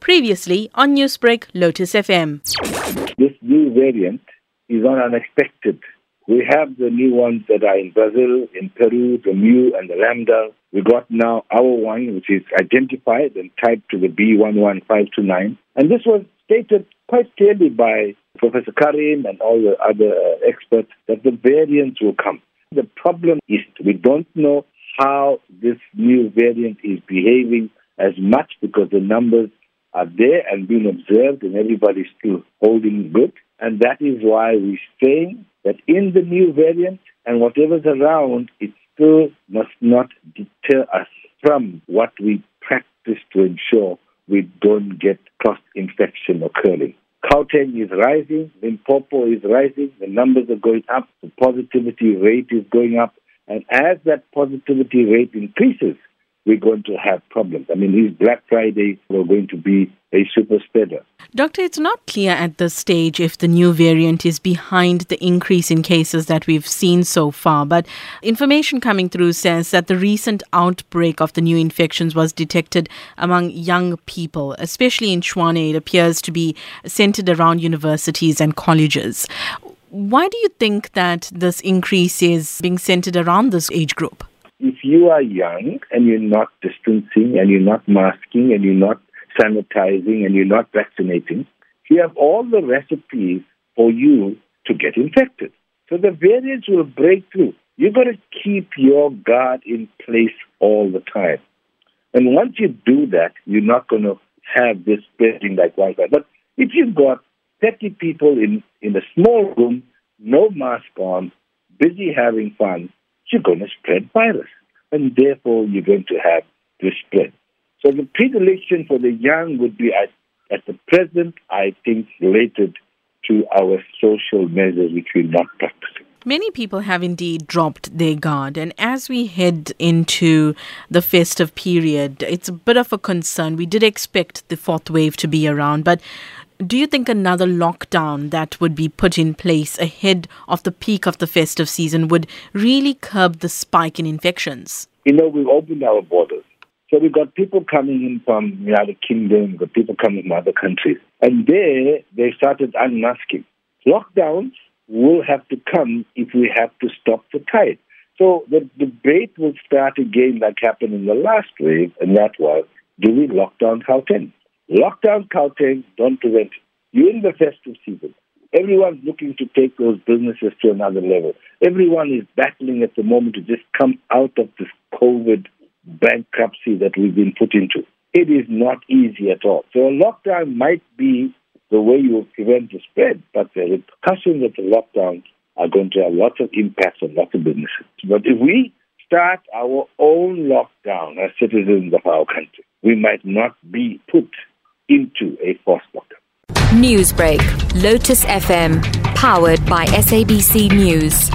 Previously on Newsbreak, Lotus FM. This new variant is not unexpected. We have the new ones that are in Brazil, in Peru, the Mu and the Lambda. We got now our one, which is identified and typed to the B11529. And this was stated quite clearly by Professor Karim and all the other uh, experts that the variants will come. The problem is we don't know how this new variant is behaving as much because the numbers are there and being observed and everybody's still holding good. And that is why we're saying that in the new variant and whatever's around, it still must not deter us from what we practice to ensure we don't get cross infection occurring. Gauteng is rising, Limpopo is rising, the numbers are going up, the positivity rate is going up, and as that positivity rate increases, we're going to have problems. I mean, these Black Friday we're going to be a super spreader. Doctor, it's not clear at this stage if the new variant is behind the increase in cases that we've seen so far, but information coming through says that the recent outbreak of the new infections was detected among young people, especially in Tshwane. It appears to be centered around universities and colleges. Why do you think that this increase is being centered around this age group? You are young and you're not distancing and you're not masking and you're not sanitizing and you're not vaccinating, you have all the recipes for you to get infected. So the variants will break through. You've got to keep your guard in place all the time. And once you do that, you're not going to have this spreading like wildfire. But if you've got 30 people in, in a small room, no mask on, busy having fun, you're going to spread virus. And therefore, you're going to have this spread. So the predilection for the young would be at, at the present, I think, related to our social measures which we're not practicing. Many people have indeed dropped their guard, and as we head into the festive period, it's a bit of a concern. We did expect the fourth wave to be around, but do you think another lockdown that would be put in place ahead of the peak of the festive season would really curb the spike in infections? You know, we've opened our borders. So we've got people coming in from the United Kingdom, we've got people coming from other countries. And there, they started unmasking. Lockdowns will have to come if we have to stop the tide. So the debate will start again like happened in the last wave, and that was, do we lock down Gauteng? Lockdown Gauteng don't prevent. You're in the festive season. Everyone's looking to take those businesses to another level. Everyone is battling at the moment to just come out of this COVID bankruptcy that we've been put into. It is not easy at all. So a lockdown might be the way you prevent the spread, but the repercussions of the lockdown are going to have lots of impacts on lots of businesses. But if we start our own lockdown as citizens of our country, we might not be put into a forced lockdown. Newsbreak, Lotus FM, powered by SABC News.